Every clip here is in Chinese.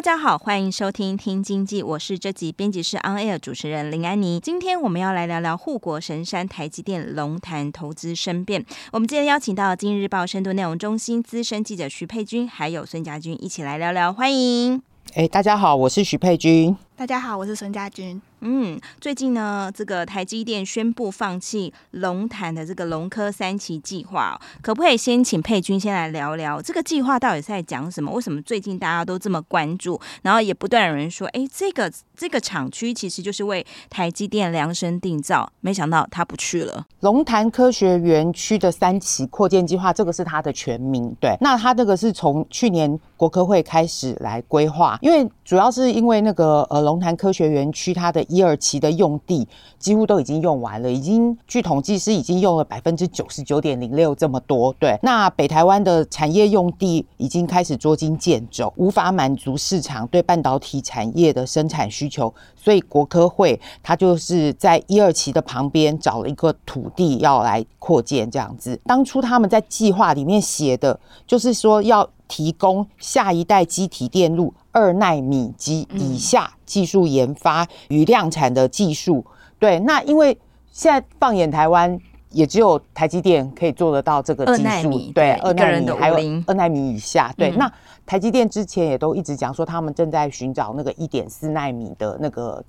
大家好，欢迎收听《听经济》，我是这集编辑室 On Air 主持人林安妮。今天我们要来聊聊护国神山台积电龙潭投资生变。我们今天邀请到《今日报》深度内容中心资深记者徐佩君，还有孙佳君一起来聊聊。欢迎！哎，大家好，我是徐佩君。大家好，我是孙家军。嗯，最近呢，这个台积电宣布放弃龙潭的这个龙科三期计划，可不可以先请佩君先来聊聊这个计划到底是在讲什么？为什么最近大家都这么关注？然后也不断有人说，哎，这个这个厂区其实就是为台积电量身定造，没想到他不去了。龙潭科学园区的三期扩建计划，这个是它的全名。对，那它这个是从去年国科会开始来规划，因为主要是因为那个呃。龙龙潭科学园区，它的一二期的用地几乎都已经用完了，已经据统计是已经用了百分之九十九点零六这么多。对，那北台湾的产业用地已经开始捉襟见肘，无法满足市场对半导体产业的生产需求，所以国科会它就是在一二期的旁边找了一个土地要来扩建这样子。当初他们在计划里面写的就是说要。提供下一代机体电路二纳米及以下技术研发与量产的技术。对，那因为现在放眼台湾，也只有台积电可以做得到这个技术。对，二纳米还有二纳米以下。对，嗯、那台积电之前也都一直讲说，他们正在寻找那个一点四纳米的那个。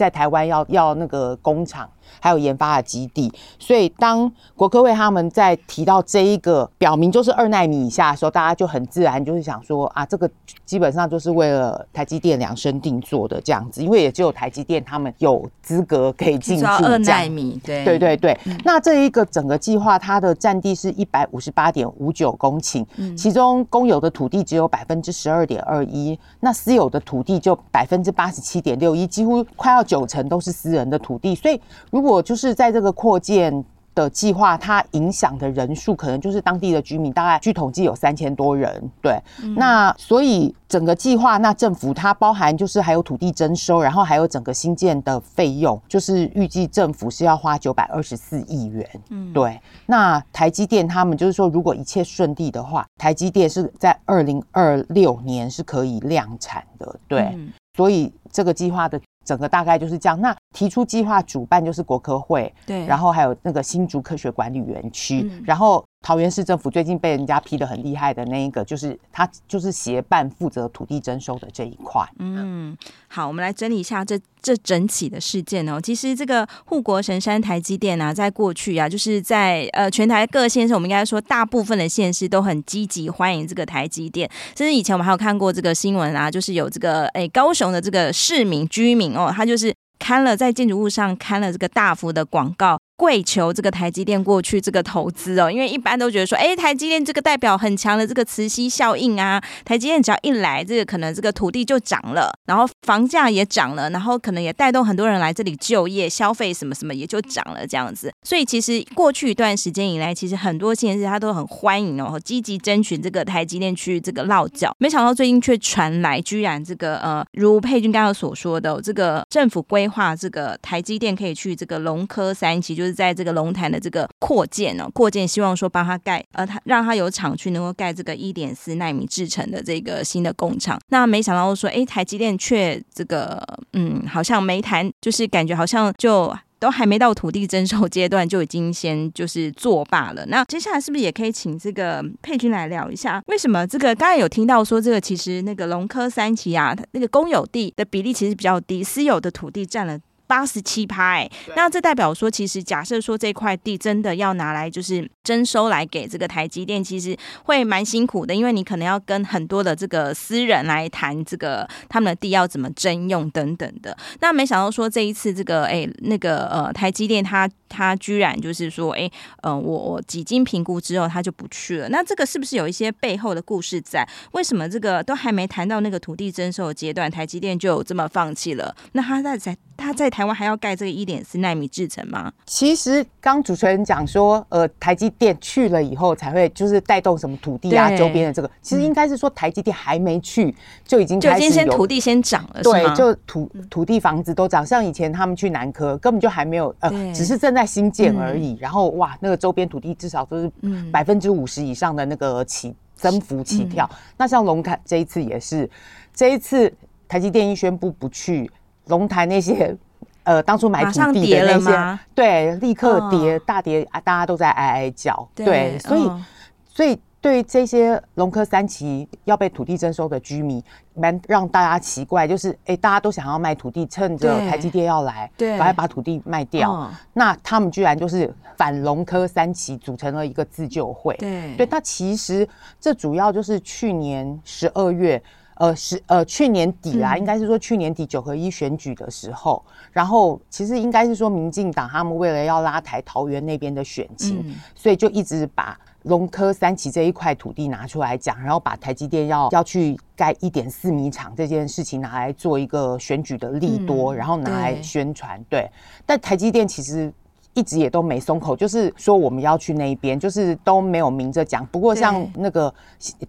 在台湾要要那个工厂，还有研发的基地，所以当国科会他们在提到这一个表明就是二纳米以下的时候，大家就很自然就是想说啊，这个基本上就是为了台积电量身定做的这样子，因为也只有台积电他们有资格可以进驻二纳米，对对对对。嗯、那这一个整个计划，它的占地是一百五十八点五九公顷，嗯、其中公有的土地只有百分之十二点二一，那私有的土地就百分之八十七点六一，几乎快要。九成都是私人的土地，所以如果就是在这个扩建的计划，它影响的人数可能就是当地的居民，大概据统计有三千多人。对，嗯、那所以整个计划，那政府它包含就是还有土地征收，然后还有整个新建的费用，就是预计政府是要花九百二十四亿元。嗯，对。那台积电他们就是说，如果一切顺利的话，台积电是在二零二六年是可以量产的。对，嗯、所以这个计划的。整个大概就是这样。那提出计划主办就是国科会，对，然后还有那个新竹科学管理园区，嗯、然后桃园市政府最近被人家批得很厉害的那一个，就是他就是协办负责土地征收的这一块。嗯，好，我们来整理一下这这整起的事件哦。其实这个护国神山台积电啊，在过去啊，就是在呃全台各县市，我们应该说大部分的县市都很积极欢迎这个台积电。甚至以前我们还有看过这个新闻啊，就是有这个哎高雄的这个市民居民哦，他就是。看了在建筑物上看了这个大幅的广告。跪求这个台积电过去这个投资哦，因为一般都觉得说，哎，台积电这个代表很强的这个磁吸效应啊，台积电只要一来，这个可能这个土地就涨了，然后房价也涨了，然后可能也带动很多人来这里就业、消费什么什么也就涨了这样子。所以其实过去一段时间以来，其实很多县市他都很欢迎哦，积极争取这个台积电去这个落脚。没想到最近却传来，居然这个呃，如佩君刚刚所说的，这个政府规划这个台积电可以去这个龙科三期，就是。在这个龙潭的这个扩建呢，扩建希望说帮他盖，呃，他让他有厂区能够盖这个一点四纳米制程的这个新的工厂。那没想到说，哎，台积电却这个，嗯，好像没谈，就是感觉好像就都还没到土地征收阶段，就已经先就是作罢了。那接下来是不是也可以请这个佩君来聊一下，为什么这个刚才有听到说，这个其实那个龙科三期啊，那个公有地的比例其实比较低，私有的土地占了。八十七趴，哎，那这代表说，其实假设说这块地真的要拿来就是征收来给这个台积电，其实会蛮辛苦的，因为你可能要跟很多的这个私人来谈这个他们的地要怎么征用等等的。那没想到说这一次这个哎那个呃台积电它他居然就是说，哎，嗯、呃，我我几经评估之后，他就不去了。那这个是不是有一些背后的故事在？为什么这个都还没谈到那个土地征收的阶段，台积电就有这么放弃了？那他在在他在台湾还要盖这个一点四纳米制程吗？其实刚主持人讲说，呃，台积电去了以后才会就是带动什么土地啊周边的这个，其实应该是说台积电还没去就已经开始有就先土地先涨了，对，就土土地房子都涨，像以前他们去南科根本就还没有呃，只是正在。在新建而已，嗯、然后哇，那个周边土地至少都是百分之五十以上的那个起增幅起跳。嗯、那像龙潭这一次也是，这一次台积电一宣布不去龙潭那些 呃当初买土地的那些，对，立刻跌、哦、大跌啊，大家都在哀哀叫。对，对，所以、哦、所以。对这些龙科三期要被土地征收的居民，蛮让大家奇怪，就是哎，大家都想要卖土地，趁着台积电要来，对，赶快把土地卖掉。哦、那他们居然就是反龙科三期组成了一个自救会。对，对，那其实这主要就是去年十二月，呃，十呃去年底啦，嗯、应该是说去年底九合一选举的时候，然后其实应该是说民进党他们为了要拉抬桃园那边的选情，嗯、所以就一直把。龙科三期这一块土地拿出来讲，然后把台积电要要去盖一点四米厂这件事情拿来做一个选举的利多，嗯、然后拿来宣传。对，但台积电其实一直也都没松口，就是说我们要去那一边，就是都没有明着讲。不过像那个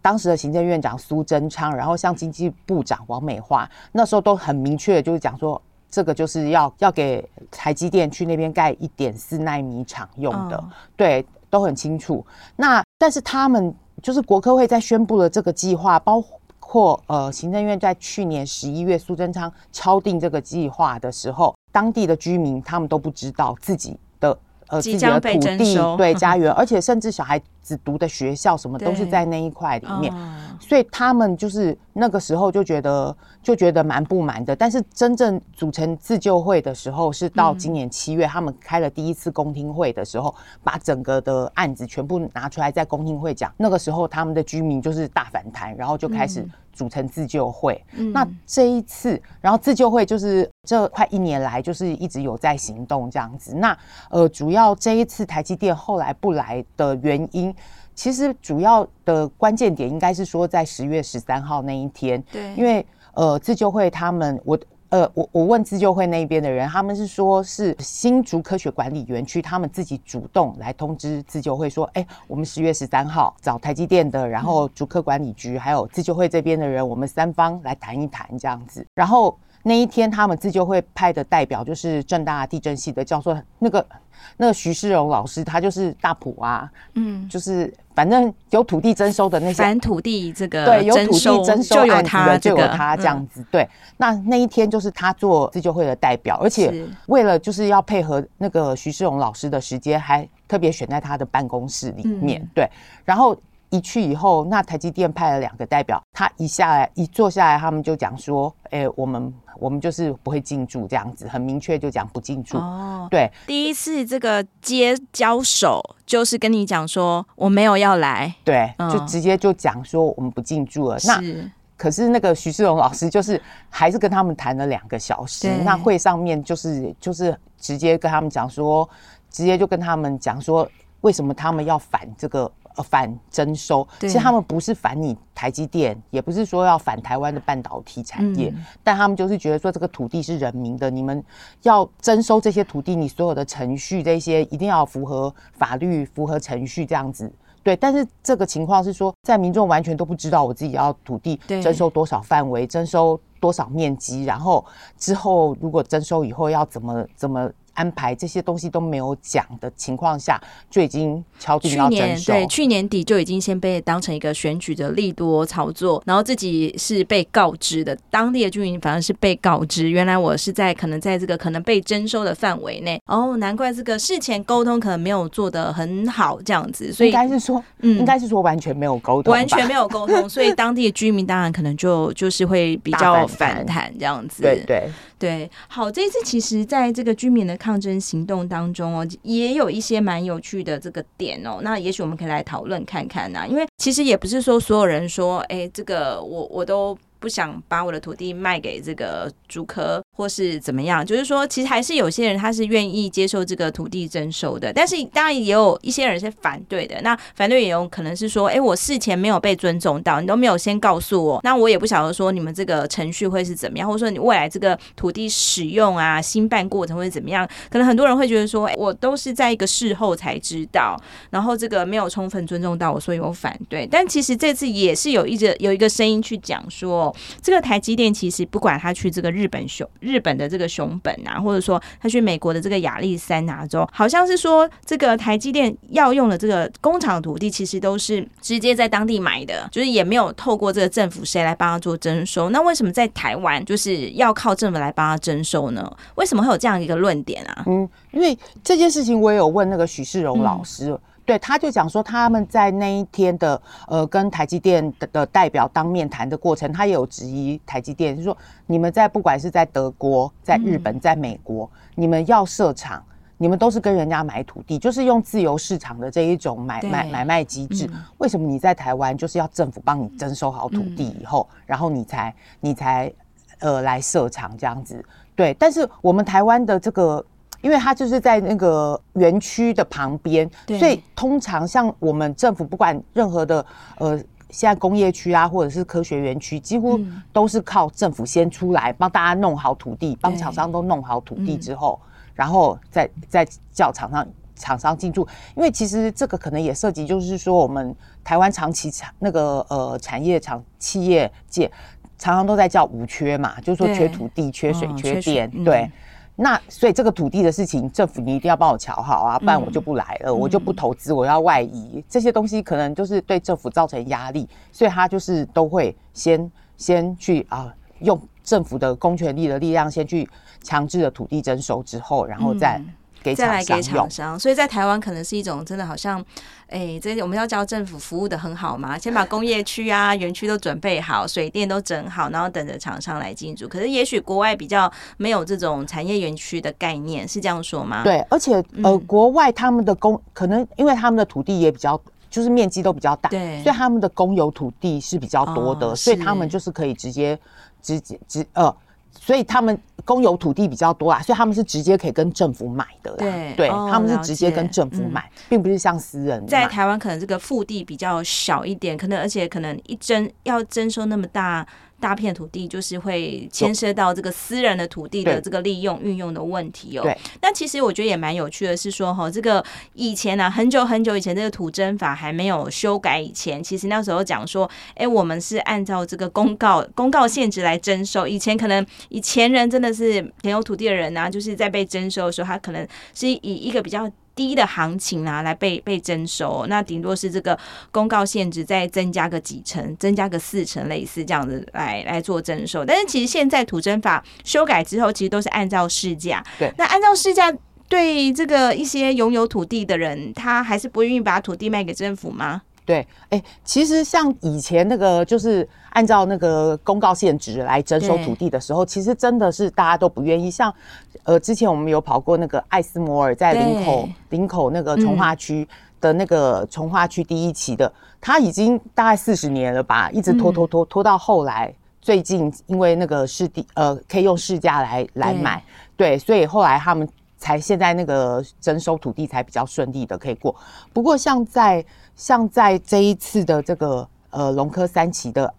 当时的行政院长苏贞昌，然后像经济部长王美花，那时候都很明确就是讲说，这个就是要要给台积电去那边盖一点四奈米厂用的。哦、对。都很清楚。那但是他们就是国科会在宣布了这个计划，包括呃行政院在去年十一月苏贞昌敲定这个计划的时候，当地的居民他们都不知道自己的呃自己的土地对 家园，而且甚至小孩子读的学校什么都是在那一块里面。所以他们就是那个时候就觉得就觉得蛮不满的，但是真正组成自救会的时候是到今年七月，他们开了第一次公听会的时候，把整个的案子全部拿出来在公听会讲。那个时候他们的居民就是大反弹，然后就开始组成自救会。那这一次，然后自救会就是这快一年来就是一直有在行动这样子。那呃，主要这一次台积电后来不来的原因。其实主要的关键点应该是说，在十月十三号那一天，对，因为呃，自救会他们，我呃，我我问自救会那边的人，他们是说是新竹科学管理园区他们自己主动来通知自救会说，哎，我们十月十三号找台积电的，然后竹科管理局还有自救会这边的人，我们三方来谈一谈这样子。然后那一天他们自救会派的代表就是正大地震系的教授，那个。那个徐世荣老师，他就是大埔啊，嗯，就是反正有土地征收的那些反土地这个对，有土地征收案子的就有他这样子。嗯、对，那那一天就是他做自救会的代表，而且为了就是要配合那个徐世荣老师的时间，还特别选在他的办公室里面。嗯、对，然后一去以后，那台积电派了两个代表，他一下来一坐下来，他们就讲说，哎、欸，我们。我们就是不会进驻这样子，很明确就讲不进驻。哦，对，第一次这个接交手就是跟你讲说我没有要来，对，就直接就讲说我们不进驻了。那可是那个徐世荣老师就是还是跟他们谈了两个小时，那会上面就是就是直接跟他们讲说，直接就跟他们讲说为什么他们要反这个。呃，反征收，其实他们不是反你台积电，也不是说要反台湾的半导体产业，嗯、但他们就是觉得说这个土地是人民的，你们要征收这些土地，你所有的程序这些一定要符合法律、符合程序这样子。对，但是这个情况是说，在民众完全都不知道我自己要土地征收多少范围、征收多少面积，然后之后如果征收以后要怎么怎么。安排这些东西都没有讲的情况下，就已经敲定要征收。对，去年底就已经先被当成一个选举的利多操作，然后自己是被告知的，当地的居民反而是被告知，原来我是在可能在这个可能被征收的范围内。哦，难怪这个事前沟通可能没有做得很好，这样子。所以应该是说，嗯，应该是说完全没有沟通，完全没有沟通，所以当地的居民当然可能就就是会比较反弹这样子。对对。对，好，这一次其实在这个居民的抗争行动当中哦，也有一些蛮有趣的这个点哦。那也许我们可以来讨论看看呐、因为其实也不是说所有人说，哎，这个我我都不想把我的土地卖给这个租客，或是怎么样，就是说，其实还是有些人他是愿意接受这个土地征收的，但是当然也有一些人是反对的。那反对也有可能是说，哎，我事前没有被尊重到，你都没有先告诉我，那我也不晓得说你们这个程序会是怎么样，或者说你未来这个土地使用啊、新办过程会怎么样？可能很多人会觉得说，我都是在一个事后才知道，然后这个没有充分尊重到我，所以我反对。但其实这次也是有一个有一个声音去讲说，这个台积电其实不管他去这个日本修本的这个熊本啊，或者说他去美国的这个亚利桑那州，好像是说这个台积电要用的这个工厂土地，其实都是直接在当地买的，就是也没有透过这个政府谁来帮他做征收。那为什么在台湾就是要靠政府来帮他征收呢？为什么会有这样一个论点啊？嗯，因为这件事情我也有问那个许世荣老师。嗯对，他就讲说他们在那一天的呃跟台积电的的代表当面谈的过程，他也有质疑台积电，就是说你们在不管是在德国、在日本、在美国，嗯、你们要设厂，你们都是跟人家买土地，就是用自由市场的这一种买买买卖机制。嗯、为什么你在台湾就是要政府帮你征收好土地以后，嗯、然后你才你才呃来设厂这样子？对，但是我们台湾的这个。因为它就是在那个园区的旁边，所以通常像我们政府不管任何的呃，现在工业区啊，或者是科学园区，几乎都是靠政府先出来帮大家弄好土地，帮厂商都弄好土地之后，嗯、然后再再叫厂商厂商进驻。因为其实这个可能也涉及，就是说我们台湾长期产那个呃产业厂企业界常常都在叫五缺嘛，就是说缺土地、缺水、哦、缺电，嗯、对。那所以这个土地的事情，政府你一定要帮我瞧好啊，不然我就不来了，嗯、我就不投资，我要外移，嗯、这些东西可能就是对政府造成压力，所以他就是都会先先去啊，用政府的公权力的力量先去强制的土地征收之后，然后再。嗯再来给厂商，所以在台湾可能是一种真的好像，哎、欸，这我们要教政府服务的很好嘛，先把工业区啊、园区都准备好，水电都整好，然后等着厂商来进驻。可是也许国外比较没有这种产业园区的概念，是这样说吗？对，而且呃，国外他们的公可能因为他们的土地也比较，就是面积都比较大，对，所以他们的公有土地是比较多的，哦、所以他们就是可以直接直接直呃。所以他们公有土地比较多啊，所以他们是直接可以跟政府买的啦。对，对，他们是直接跟政府买，并不是像私人。在台湾可能这个腹地比较小一点，可能而且可能一征要征收那么大。大片土地就是会牵涉到这个私人的土地的这个利用运用的问题哦。对。那其实我觉得也蛮有趣的，是说哈，这个以前呢，很久很久以前，这个土征法还没有修改以前，其实那时候讲说，哎，我们是按照这个公告公告限制来征收。以前可能以前人真的是很有土地的人呢，就是在被征收的时候，他可能是以一个比较。低的行情啊，来被被征收，那顶多是这个公告限制再增加个几成，增加个四成，类似这样子来来做征收。但是其实现在土征法修改之后，其实都是按照市价。对，那按照市价，对这个一些拥有土地的人，他还是不愿意把土地卖给政府吗？对，哎、欸，其实像以前那个，就是按照那个公告限值来征收土地的时候，其实真的是大家都不愿意。像，呃，之前我们有跑过那个艾斯摩尔在林口林口那个从化区的那个从化区第一期的，嗯、他已经大概四十年了吧，一直拖拖拖拖到后来，最近因为那个市地呃可以用市价来来买，对，对，所以后来他们才现在那个征收土地才比较顺利的可以过。不过像在像在这一次的这个呃龙科三期的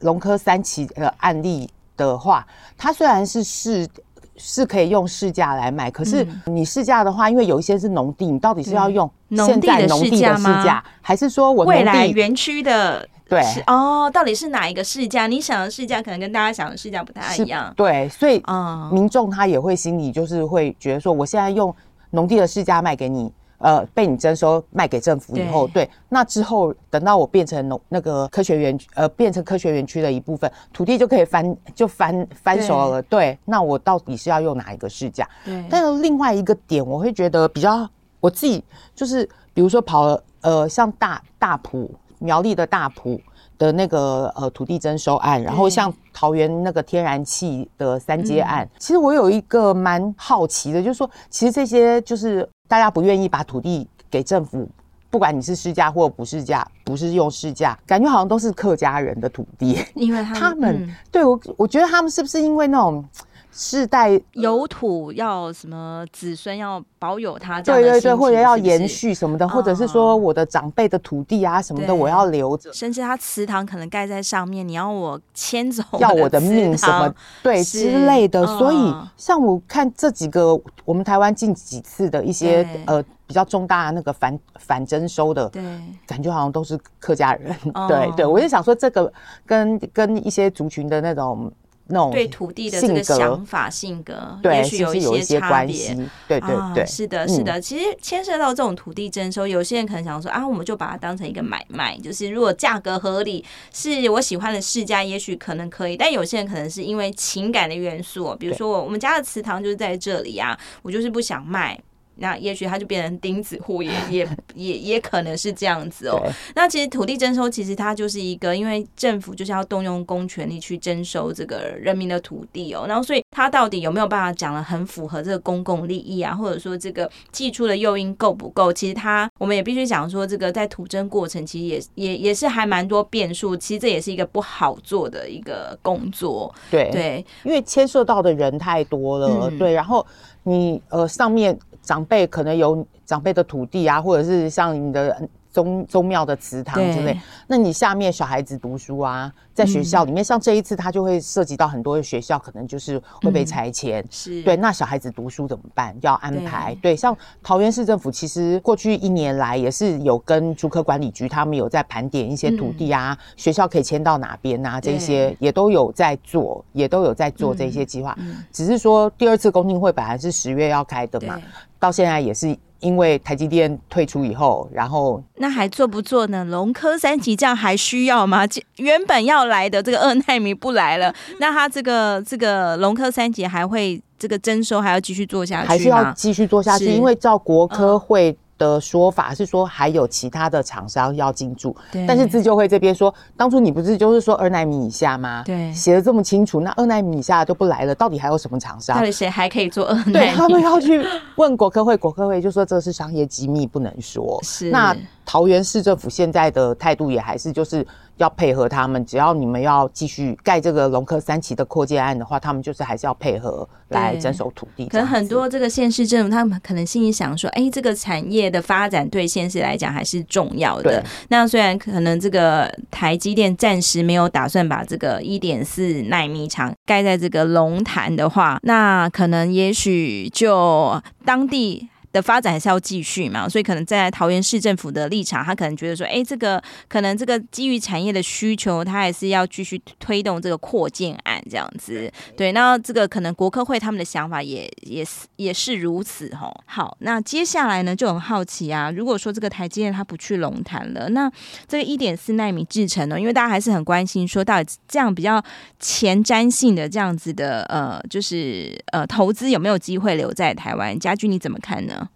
龙科三期的案例的话，它虽然是市是可以用市价来买，可是你市价的话，因为有一些是农地，你到底是要用现在农地的市价，还是说我未来园区的？对哦，到底是哪一个市价？你想的市价可能跟大家想的市价不太一样。对，所以民众他也会心里就是会觉得说，我现在用农地的市价卖给你。呃，被你征收卖给政府以后，对，对，那之后等到我变成农那个科学园区，呃，变成科学园区的一部分，土地就可以翻就翻翻手了。对，对，那我到底是要用哪一个市价？对，但是另外一个点，我会觉得比较我自己就是，比如说跑了呃，像大大埔苗栗的大埔的那个呃土地征收案，然后像桃园那个天然气的三阶案，嗯、其实我有一个蛮好奇的，就是说，其实这些就是。大家不愿意把土地给政府，不管你是市价或不是价，不是用市价，感觉好像都是客家人的土地，因为他们，他们、嗯、对我，我觉得他们是不是因为那种世代有土要什么子孙要保有它这样，对对对，或者要延续什么的，或者是说我的长辈的土地啊什么的，我要留着，甚至他祠堂可能盖在上面，你要我迁走，要我的命什么对之类的。所以像我看这几个，我们台湾近几次的一些呃比较重大的那个反反征收的，对，感觉好像都是客家人。对对，我就想说这个跟跟一些族群的那种。那种对土地的这个想法性格，对，也许有一些差别。对对对，是的，是的。其实牵涉到这种土地征收，有些人可能想说啊，我们就把它当成一个买卖，就是如果价格合理，是我喜欢的市价，也许可能可以。但有些人可能是因为情感的元素，比如说我我们家的祠堂就是在这里啊，我就是不想卖。那也许它就变成钉子户，也也 也也可能是这样子哦。那其实土地征收，其实它就是一个，因为政府就是要动用公权力去征收这个人民的土地哦。然后，所以它到底有没有办法讲得很符合这个公共利益啊？或者说这个寄出的诱因够不够？其实它我们也必须讲说，这个在土征过程其实也也也是还蛮多变数。其实这也是一个不好做的一个工作。对对，因为牵涉到的人太多了。对，然后你呃上面。长辈可能有长辈的土地啊，或者是像你的。宗宗庙的祠堂之类，那你下面小孩子读书啊，在学校里面，像这一次他就会涉及到很多的学校，可能就是会被拆迁。是对，那小孩子读书怎么办？要安排。对，像桃园市政府其实过去一年来也是有跟竹科管理局他们有在盘点一些土地啊，学校可以迁到哪边啊，这些也都有在做，也都有在做这些计划。只是说第二次公听会本来是十月要开的嘛，到现在也是。因为台积电退出以后，然后那还做不做呢？龙科三级这样还需要吗？原本要来的这个二奈米不来了，那他这个这个龙科三级还会这个征收还要继续做下去吗？还是要继续做下去？因为照国科会。的说法是说还有其他的厂商要进驻，但是自救会这边说，当初你不是就是说二纳米以下吗？对，写的这么清楚，那二纳米以下就不来了，到底还有什么厂商？到底谁还可以做二纳米？对，他们要去问国科会，国科会就说这是商业机密，不能说。是那。桃园市政府现在的态度也还是就是要配合他们，只要你们要继续盖这个龙科三期的扩建案的话，他们就是还是要配合来征收土地。可能很多这个县市政府，他们可能心里想说，哎、欸，这个产业的发展对县市来讲还是重要的。那虽然可能这个台积电暂时没有打算把这个一点四奈米厂盖在这个龙潭的话，那可能也许就当地。的发展还是要继续嘛，所以可能在桃园市政府的立场，他可能觉得说，哎、欸，这个可能这个基于产业的需求，他还是要继续推动这个扩建案这样子。对，那这个可能国科会他们的想法也也是也是如此吼。好，那接下来呢就很好奇啊，如果说这个台积电它不去龙潭了，那这个一点四纳米制程呢？因为大家还是很关心说，到底这样比较前瞻性的这样子的呃，就是呃投资有没有机会留在台湾？家駒你怎么看呢？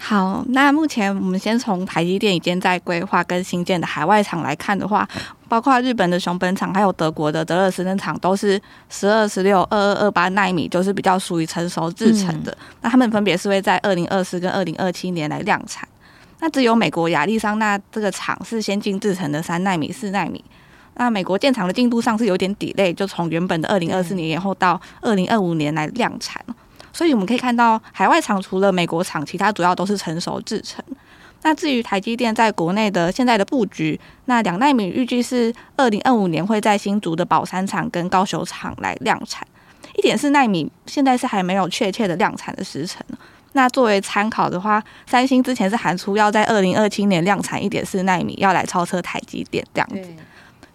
好，那目前我们先从台积电已经在规划跟新建的海外厂来看的话，包括日本的熊本厂，还有德国的德勒斯登厂，都是十二、十六、二二、二八奈米，就是比较属于成熟制成的。嗯、那他们分别是会在二零二四跟二零二七年来量产。那只有美国亚利桑那这个厂是先进制成的三奈米、四奈米。那美国建厂的进度上是有点 delay，就从原本的二零二四年延后到二零二五年来量产。所以我们可以看到，海外厂除了美国厂，其他主要都是成熟制程。那至于台积电在国内的现在的布局，那两奈米预计是二零二五年会在新竹的宝山厂跟高雄厂来量产。一点四奈米现在是还没有确切的量产的时程。那作为参考的话，三星之前是喊出要在二零二七年量产一点四奈米，要来超车台积电这样子。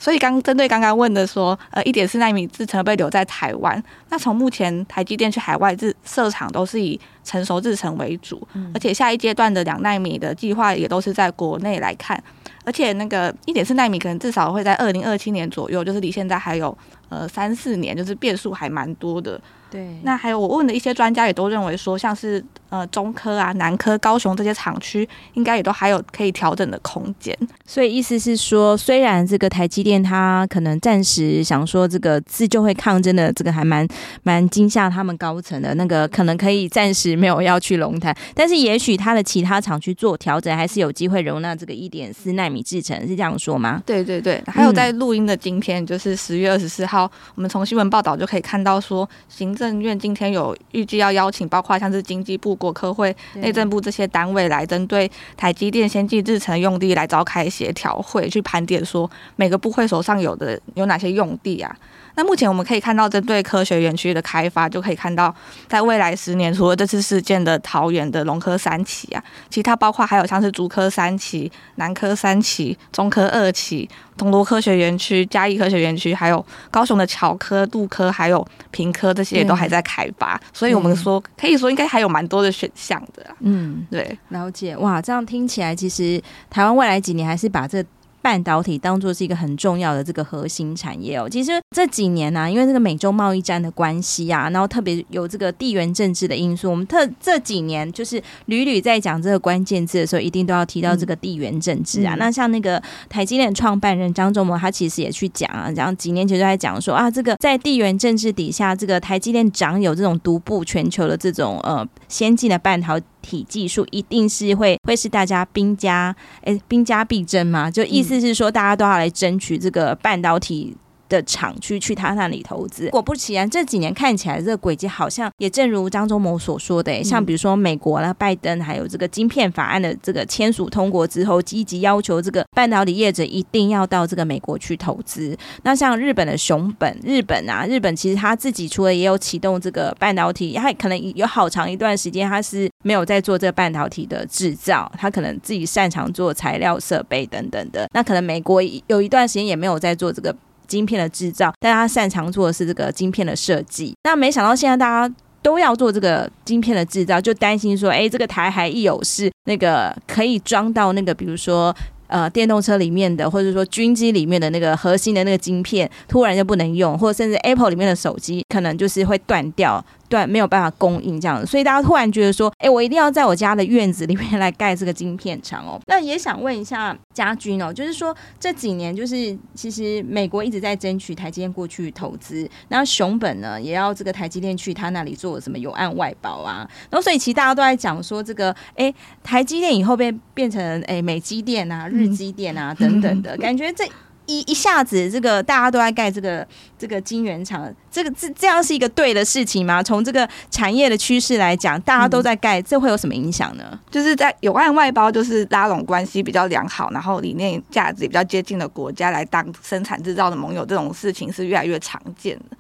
所以刚针对刚刚问的说，呃，一点四纳米制程被留在台湾？那从目前台积电去海外制设厂都是以成熟制程为主，而且下一阶段的两纳米的计划也都是在国内来看，而且那个一点四纳米可能至少会在二零二七年左右，就是离现在还有呃三四年，就是变数还蛮多的。对，那还有我问的一些专家也都认为说，像是呃中科啊、南科、高雄这些厂区，应该也都还有可以调整的空间。所以意思是说，虽然这个台积电它可能暂时想说这个自救会抗争的这个还蛮蛮惊吓他们高层的那个，可能可以暂时没有要去龙潭，但是也许它的其他厂区做调整，还是有机会容纳这个一点四纳米制程，是这样说吗？对对对，还有在录音的今天，嗯、就是十月二十四号，我们从新闻报道就可以看到说，行政院今天有预计要邀请，包括像是经济部、国科会、内政部这些单位来针对台积电先进制程用地来召开协调会，去盘点说每个部会手上有的有哪些用地啊。那目前我们可以看到，针对科学园区的开发，就可以看到，在未来十年，除了这次事件的桃园的龙科三期啊，其他包括还有像是竹科三期、南科三期、中科二期、铜锣科学园区、嘉义科学园区，还有高雄的桥科、杜科，还有平科，这些也都还在开发。嗯、所以我们说，可以说应该还有蛮多的选项的、啊。嗯，对，了解。哇，这样听起来，其实台湾未来几年还是把这。半导体当做是一个很重要的这个核心产业哦。其实这几年呢、啊，因为这个美洲贸易战的关系啊，然后特别有这个地缘政治的因素，我们特这几年就是屡屡在讲这个关键字的时候，一定都要提到这个地缘政治啊。嗯、那像那个台积电创办人张忠谋，他其实也去讲啊，讲几年前就在讲说啊，这个在地缘政治底下，这个台积电掌有这种独步全球的这种呃先进的半导体。体技术一定是会会是大家兵家哎兵家必争嘛？就意思是说，大家都要来争取这个半导体。的厂区去他那里投资，果不其然，这几年看起来这个轨迹好像也正如张忠谋所说的，嗯、像比如说美国呢，拜登还有这个晶片法案的这个签署通过之后，积极要求这个半导体业者一定要到这个美国去投资。那像日本的熊本，日本啊，日本其实他自己除了也有启动这个半导体，他可能有好长一段时间他是没有在做这个半导体的制造，他可能自己擅长做材料设备等等的。那可能美国有一段时间也没有在做这个。晶片的制造，但他擅长做的是这个晶片的设计。那没想到现在大家都要做这个晶片的制造，就担心说，哎，这个台海一有事，那个可以装到那个，比如说呃电动车里面的，或者说军机里面的那个核心的那个晶片，突然就不能用，或者甚至 Apple 里面的手机可能就是会断掉。对，没有办法供应这样子，所以大家突然觉得说，哎，我一定要在我家的院子里面来盖这个晶片厂哦。那也想问一下家军哦，就是说这几年，就是其实美国一直在争取台积电过去投资，那熊本呢也要这个台积电去他那里做什么有案外包啊。然后所以其实大家都在讲说，这个哎，台积电以后变变成哎美积电啊、日积电啊等等的 感觉这。一一下子，这个大家都在盖这个这个晶圆厂，这个这这样是一个对的事情吗？从这个产业的趋势来讲，大家都在盖，这会有什么影响呢？就是在有案外包，就是拉拢关系比较良好，然后理念价值也比较接近的国家来当生产制造的盟友，这种事情是越来越常见的。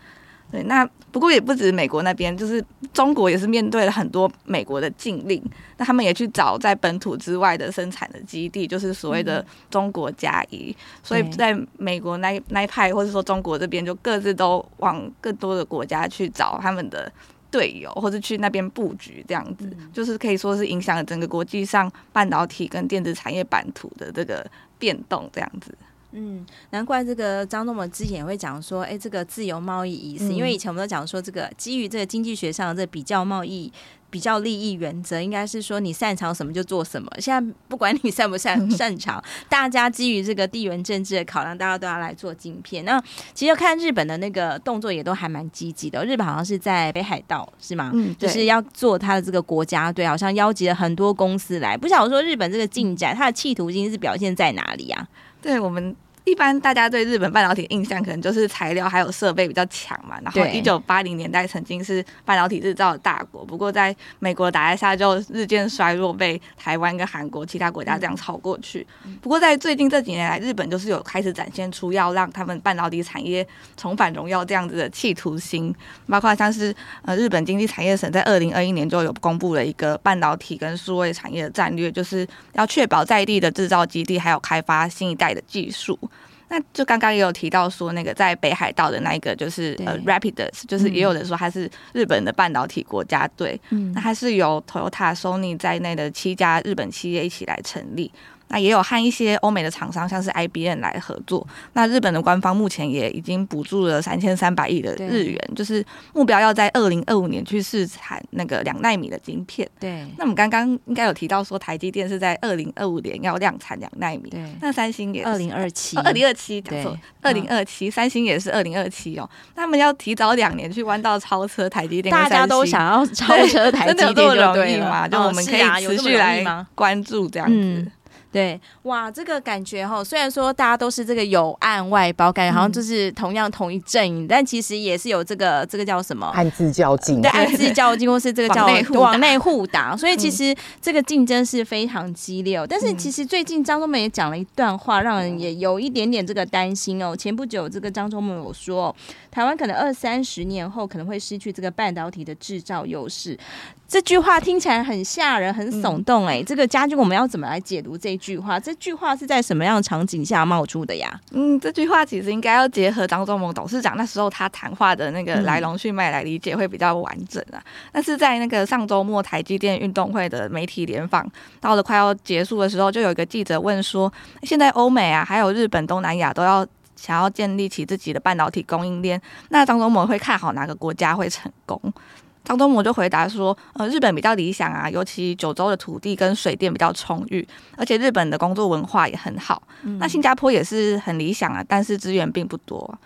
对，那不过也不止美国那边，就是中国也是面对了很多美国的禁令，那他们也去找在本土之外的生产的基地，就是所谓的中国加一。嗯、所以在美国那那一派，或者说中国这边，就各自都往更多的国家去找他们的队友，或者去那边布局，这样子，嗯、就是可以说是影响了整个国际上半导体跟电子产业版图的这个变动，这样子。嗯，难怪这个张忠谋之前也会讲说，哎，这个自由贸易意思，嗯、因为以前我们都讲说，这个基于这个经济学上的这比较贸易、比较利益原则，应该是说你擅长什么就做什么。现在不管你擅不擅 擅长，大家基于这个地缘政治的考量，大家都要来做晶片。那其实看日本的那个动作也都还蛮积极的，日本好像是在北海道是吗？嗯，就是要做他的这个国家队，好像邀集了很多公司来。不晓得说日本这个进展，它的企图心是表现在哪里啊？对我们。一般大家对日本半导体印象可能就是材料还有设备比较强嘛，然后一九八零年代曾经是半导体制造的大国，不过在美国打压下就日渐衰弱，被台湾跟韩国其他国家这样超过去。不过在最近这几年来，日本就是有开始展现出要让他们半导体产业重返荣耀这样子的企图心，包括像是呃日本经济产业省在二零二一年就有公布了一个半导体跟数位产业的战略，就是要确保在地的制造基地，还有开发新一代的技术。那就刚刚也有提到说，那个在北海道的那一个就是呃 Rapidus，就是也有人说它是日本的半导体国家队，嗯，那它是由 Toyota、Sony 在内的七家日本企业一起来成立。那也有和一些欧美的厂商，像是 IBM 来合作。那日本的官方目前也已经补助了三千三百亿的日元，就是目标要在二零二五年去试产那个两奈米的晶片。对。那我们刚刚应该有提到说，台积电是在二零二五年要量产两奈米。对。那三星也是二零二七，二零二七讲错，二零二七，三星也是二零二七哦。他们要提早两年去弯道超车台积电，大家都想要 超车台积电，真的这么容易吗？就我们可以持续来关注这样子。对，哇，这个感觉哈，虽然说大家都是这个有案外包，感觉好像就是同样同一阵营，嗯、但其实也是有这个这个叫什么暗自较劲，对，暗自较劲，或是这个 叫往内互打，所以其实这个竞争是非常激烈。嗯、但是其实最近张忠谋也讲了一段话，让人也有一点点这个担心哦。前不久，这个张忠谋有说，台湾可能二三十年后可能会失去这个半导体的制造优势。这句话听起来很吓人，很耸动哎、这个家军，我们要怎么来解读这句话？这句话是在什么样的场景下冒出的呀？嗯，这句话其实应该要结合张忠谋董事长那时候他谈话的那个来龙去脉来理解，会比较完整啊。嗯、但是在那个上周末台积电运动会的媒体联访到了快要结束的时候，就有一个记者问说：现在欧美啊，还有日本、东南亚都要想要建立起自己的半导体供应链，那张忠谋会看好哪个国家会成功？张忠谋就回答说：“呃，日本比较理想啊，尤其九州的土地跟水电比较充裕，而且日本的工作文化也很好。嗯、那新加坡也是很理想啊，但是资源并不多。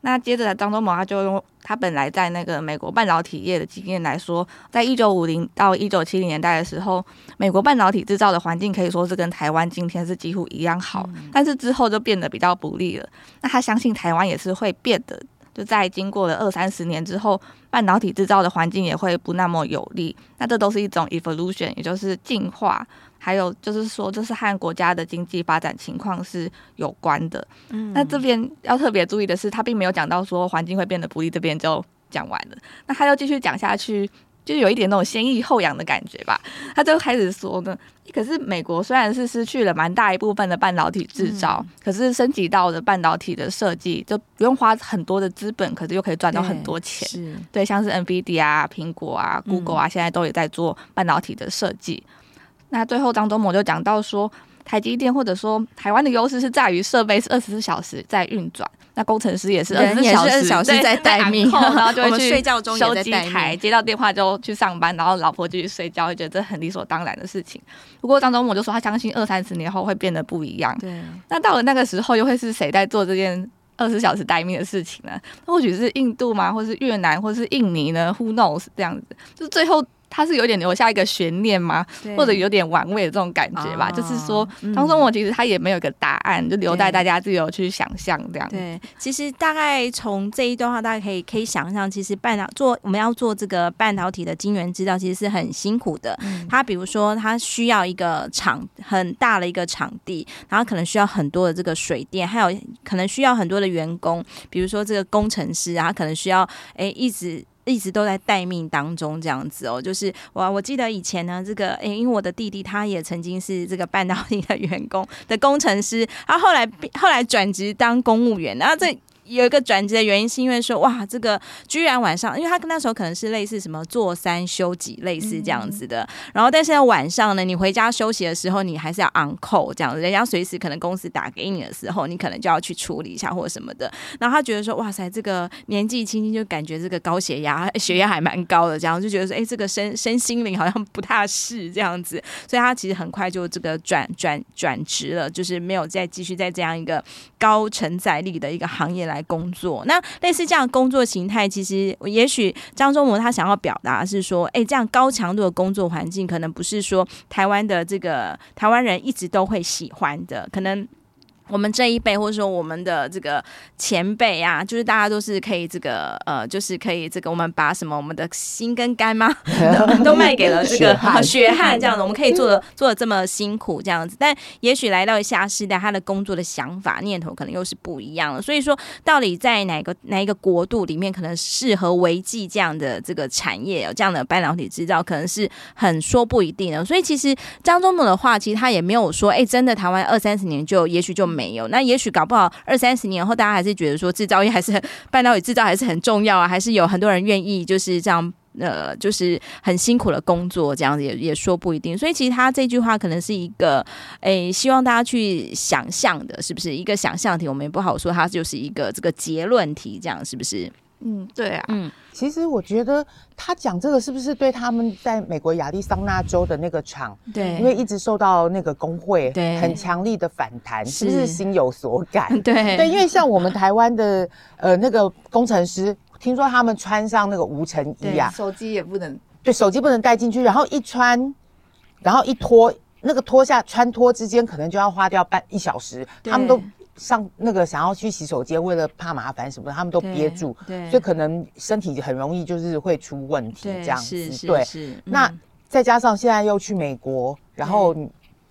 那接着张忠谋他就用他本来在那个美国半导体业的经验来说，在一九五零到一九七零年代的时候，美国半导体制造的环境可以说是跟台湾今天是几乎一样好，嗯、但是之后就变得比较不利了。那他相信台湾也是会变的。”就在经过了二三十年之后，半导体制造的环境也会不那么有利。那这都是一种 evolution，也就是进化。还有就是说，这是和国家的经济发展情况是有关的。嗯，那这边要特别注意的是，他并没有讲到说环境会变得不利，这边就讲完了。那他又继续讲下去。就有一点那种先抑后扬的感觉吧，他就开始说呢，可是美国虽然是失去了蛮大一部分的半导体制造，嗯、可是升级到的半导体的设计就不用花很多的资本，可是又可以赚到很多钱。是对，像是 NVIDIA 啊、苹果啊、Google 啊，现在都也在做半导体的设计。嗯、那最后张忠谋就讲到说，台积电或者说台湾的优势是在于设备是二十四小时在运转。那工程师也是二十四小时在待命，然后就会去睡觉中收机台，接到电话就去上班，然后老婆继续睡觉，会觉得这很理所当然的事情。不过张忠谋就说他相信二三十年后会变得不一样。对，那到了那个时候又会是谁在做这件二十四小时待命的事情呢？或许是印度吗？或是越南？或是印尼呢？Who knows？这样子，就是最后。他是有点留下一个悬念吗？或者有点玩味的这种感觉吧。哦、就是说，当中我其实他也没有一个答案，嗯、就留待大家自由去想象这样。对，其实大概从这一段话，大家可以可以想象，其实半导做我们要做这个半导体的晶圆制造，其实是很辛苦的。嗯、他比如说，他需要一个场很大的一个场地，然后可能需要很多的这个水电，还有可能需要很多的员工，比如说这个工程师，然后可能需要哎一直。一直都在待命当中，这样子哦，就是我我记得以前呢，这个诶，因为我的弟弟他也曾经是这个半导体的员工的工程师，他后来后来转职当公务员，然后这。有一个转职的原因，是因为说哇，这个居然晚上，因为他那时候可能是类似什么坐三休几，类似这样子的。嗯、然后，但是在晚上呢，你回家休息的时候，你还是要 on call 这样子，人家随时可能公司打给你的时候，你可能就要去处理一下或者什么的。然后他觉得说，哇塞，这个年纪轻轻就感觉这个高血压，血压还蛮高的，这样就觉得说，哎，这个身 身心灵好像不大适这样子。所以他其实很快就这个转转转职了，就是没有再继续在这样一个高承载力的一个行业来。工作，那类似这样工作形态，其实也许张忠谋他想要表达是说，哎，这样高强度的工作环境，可能不是说台湾的这个台湾人一直都会喜欢的，可能。我们这一辈，或者说我们的这个前辈啊，就是大家都是可以这个呃，就是可以这个，我们把什么我们的心跟肝吗，都卖给了这个血汗这样子，我们可以做的做的这么辛苦这样子。但也许来到下世代，他的工作的想法念头可能又是不一样了。所以说，到底在哪个哪一个国度里面，可能适合维系这样的这个产业，有这样的半导体制造，可能是很说不一定的。所以其实张忠谋的话，其实他也没有说，哎，真的台湾二三十年就也许就。没有，那也许搞不好二三十年后，大家还是觉得说制造业还是半导体制造还是很重要啊，还是有很多人愿意就是这样呃，就是很辛苦的工作，这样子也也说不一定。所以其实他这句话可能是一个诶，希望大家去想象的，是不是一个想象题？我们也不好说，它就是一个这个结论题，这样是不是？嗯，对啊，嗯，其实我觉得他讲这个是不是对他们在美国亚利桑那州的那个厂，对，因为一直受到那个工会对。很强力的反弹，是。不是心有所感？对。对，因为像我们台湾的呃那个工程师，听说他们穿上那个无尘衣啊，手机也不能，对，手机不能带进去，然后一穿，然后一脱。那个脱下穿脱之间可能就要花掉半一小时，他们都上那个想要去洗手间，为了怕麻烦什么的，他们都憋住，对，所以可能身体很容易就是会出问题这样子，对，是。那再加上现在又去美国，然后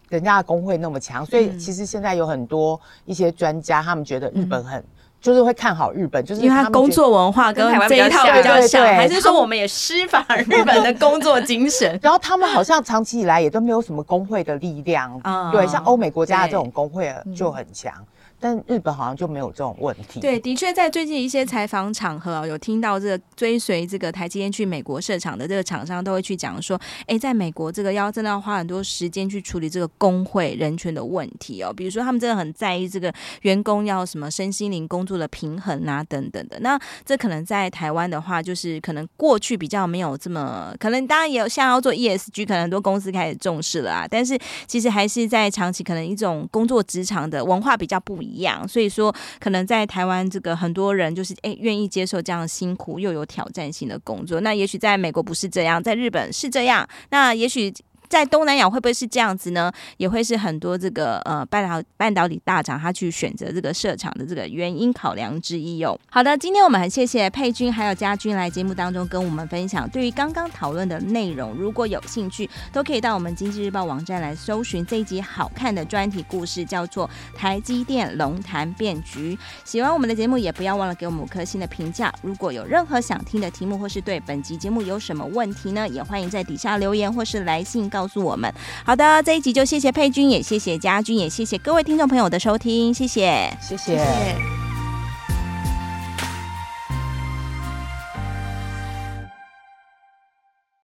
人家的工会那么强，所以其实现在有很多一些专家，他们觉得日本很。就是会看好日本，就是因为他工作文化跟这一套比较像，还是说我们也施法日本的工作精神？然后他们好像长期以来也都没有什么工会的力量，对，像欧美国家的这种工会就很强。但日本好像就没有这种问题。对，的确在最近一些采访场合有听到这个追随这个台积电去美国设厂的这个厂商都会去讲说，哎，在美国这个要真的要花很多时间去处理这个工会人权的问题哦。比如说他们真的很在意这个员工要什么身心灵工作的平衡啊等等的。那这可能在台湾的话，就是可能过去比较没有这么可能，当然也有像要做 ESG，可能很多公司开始重视了啊。但是其实还是在长期可能一种工作职场的文化比较不一。一样，所以说可能在台湾这个很多人就是哎愿意接受这样辛苦又有挑战性的工作，那也许在美国不是这样，在日本是这样，那也许。在东南亚会不会是这样子呢？也会是很多这个呃半导半导体大厂他去选择这个设厂的这个原因考量之一哟、哦。好的，今天我们很谢谢佩君还有家军来节目当中跟我们分享。对于刚刚讨论的内容，如果有兴趣，都可以到我们经济日报网站来搜寻这一集好看的专题故事，叫做《台积电龙潭变局》。喜欢我们的节目，也不要忘了给我们五颗星的评价。如果有任何想听的题目，或是对本集节目有什么问题呢，也欢迎在底下留言或是来信。告告诉我们，好的，这一集就谢谢佩君，也谢谢家君，也谢谢各位听众朋友的收听，谢谢。谢谢。